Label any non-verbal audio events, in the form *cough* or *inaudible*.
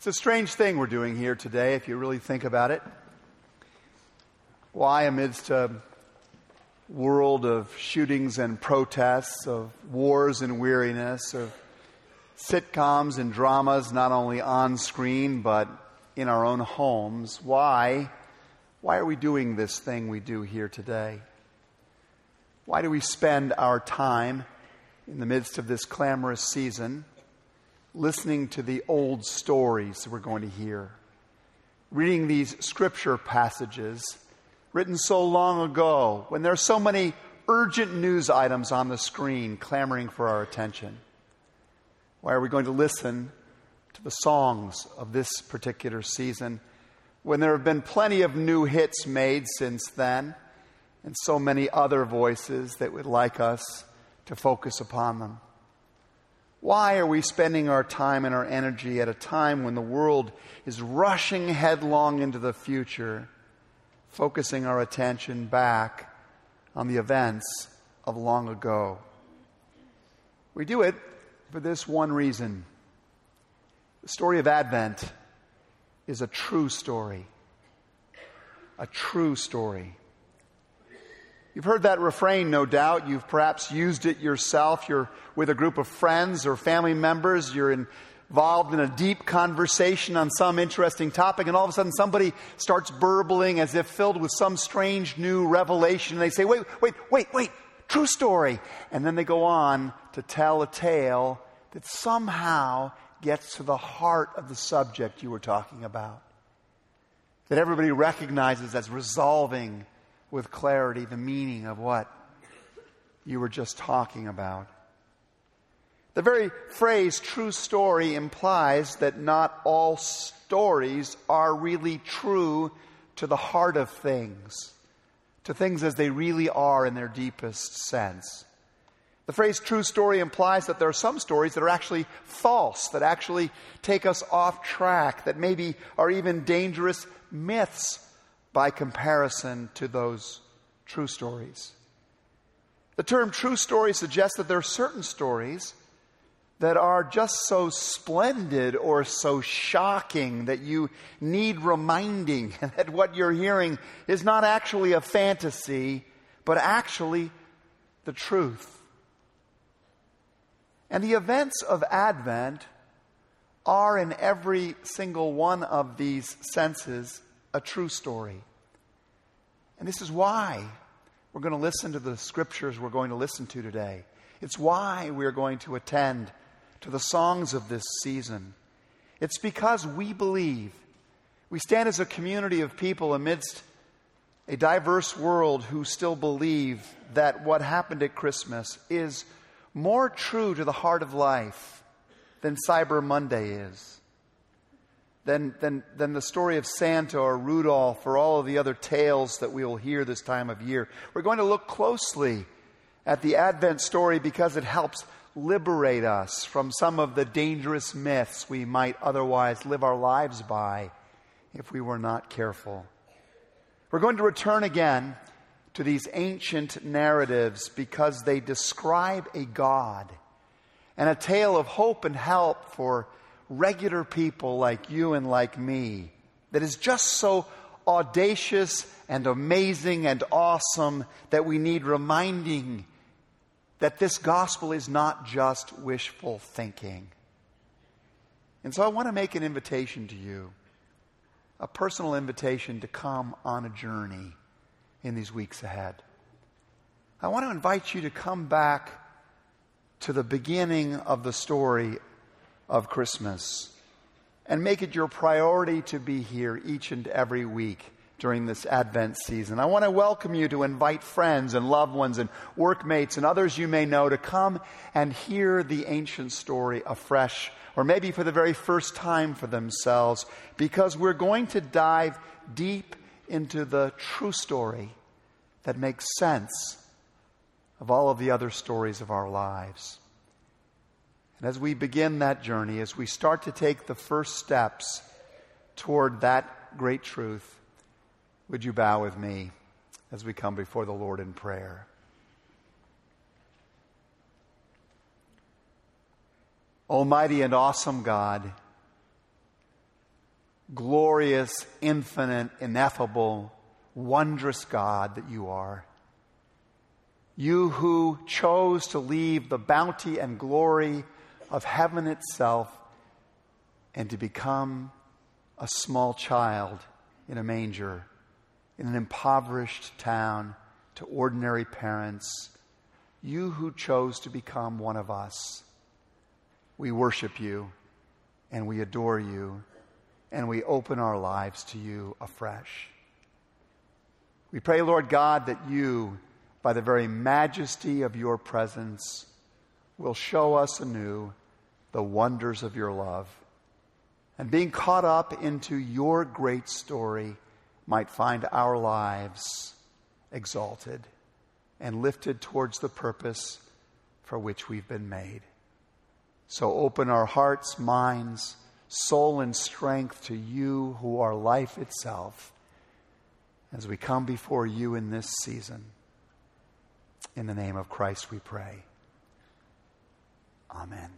It's a strange thing we're doing here today if you really think about it. Why, amidst a world of shootings and protests, of wars and weariness, of sitcoms and dramas not only on screen but in our own homes, why, why are we doing this thing we do here today? Why do we spend our time in the midst of this clamorous season listening to the old stories we're going to hear, reading these scripture passages written so long ago when there are so many urgent news items on the screen clamoring for our attention? Why are we going to listen to the songs of this particular season when there have been plenty of new hits made since then and so many other voices that would like us to focus upon them? Why are we spending our time and our energy at a time when the world is rushing headlong into the future, focusing our attention back on the events of long ago? We do it for this one reason. The story of Advent is a true story. A true story. You've heard that refrain, no doubt. You've perhaps used it yourself. You're with a group of friends or family members. You're involved in a deep conversation on some interesting topic, and all of a sudden somebody starts burbling as if filled with some strange new revelation. And they say, Wait, wait, wait, wait, true story. And then they go on to tell a tale that somehow gets to the heart of the subject you were talking about. That everybody recognizes as resolving with clarity the meaning of what you were just talking about. The very phrase true story implies that not all stories are really true to the heart of things, to things as they really are in their deepest sense. The phrase true story implies that there are some stories that are actually false, that actually take us off track, that maybe are even dangerous myths by comparison to those true stories. The term true story suggests that there are certain stories that are just so splendid or so shocking that you need reminding *laughs* that what you're hearing is not actually a fantasy, but actually the truth. And the events of Advent are, in every single one of these senses, a true story. And this is why we're going to listen to the scriptures we're going to listen to today. It's why we're going to attend to the songs of this season. It's because we believe. We stand as a community of people amidst a diverse world who still believe that what happened at Christmas is more true to the heart of life than Cyber Monday is than, than, than the story of Santa or Rudolph or all of the other tales that we will hear this time of year. We're going to look closely at the Advent story because it helps liberate us from some of the dangerous myths we might otherwise live our lives by if we were not careful. We're going to return again to these ancient narratives because they describe a God and a tale of hope and help for regular people like you and like me that is just so audacious and amazing and awesome that we need reminding that this gospel is not just wishful thinking. And so I want to make an invitation to you, a personal invitation to come on a journey in these weeks ahead. I want to invite you to come back to the beginning of the story of Christmas and make it your priority to be here each and every week during this Advent season. I want to welcome you to invite friends and loved ones and workmates and others you may know to come and hear the ancient story afresh, or maybe for the very first time for themselves, because we're going to dive deep into the true story that makes sense of all of the other stories of our lives. And as we begin that journey, as we start to take the first steps toward that great truth, would you bow with me as we come before the Lord in prayer? Almighty and awesome God, glorious, infinite, ineffable, wondrous God that you are. You who chose to leave the bounty and glory of heaven itself and to become a small child in a manger in an impoverished town to ordinary parents. You who chose to become one of us. We worship you and we adore you and we open our lives to you afresh. We pray, Lord God, that you, by the very majesty of your presence, will show us anew the wonders of your love. And being caught up into your great story, might find our lives exalted and lifted towards the purpose for which we've been made. So open our hearts, minds, soul, and strength to you who are life itself as we come before you in this season. In the name of Christ we pray. Amen.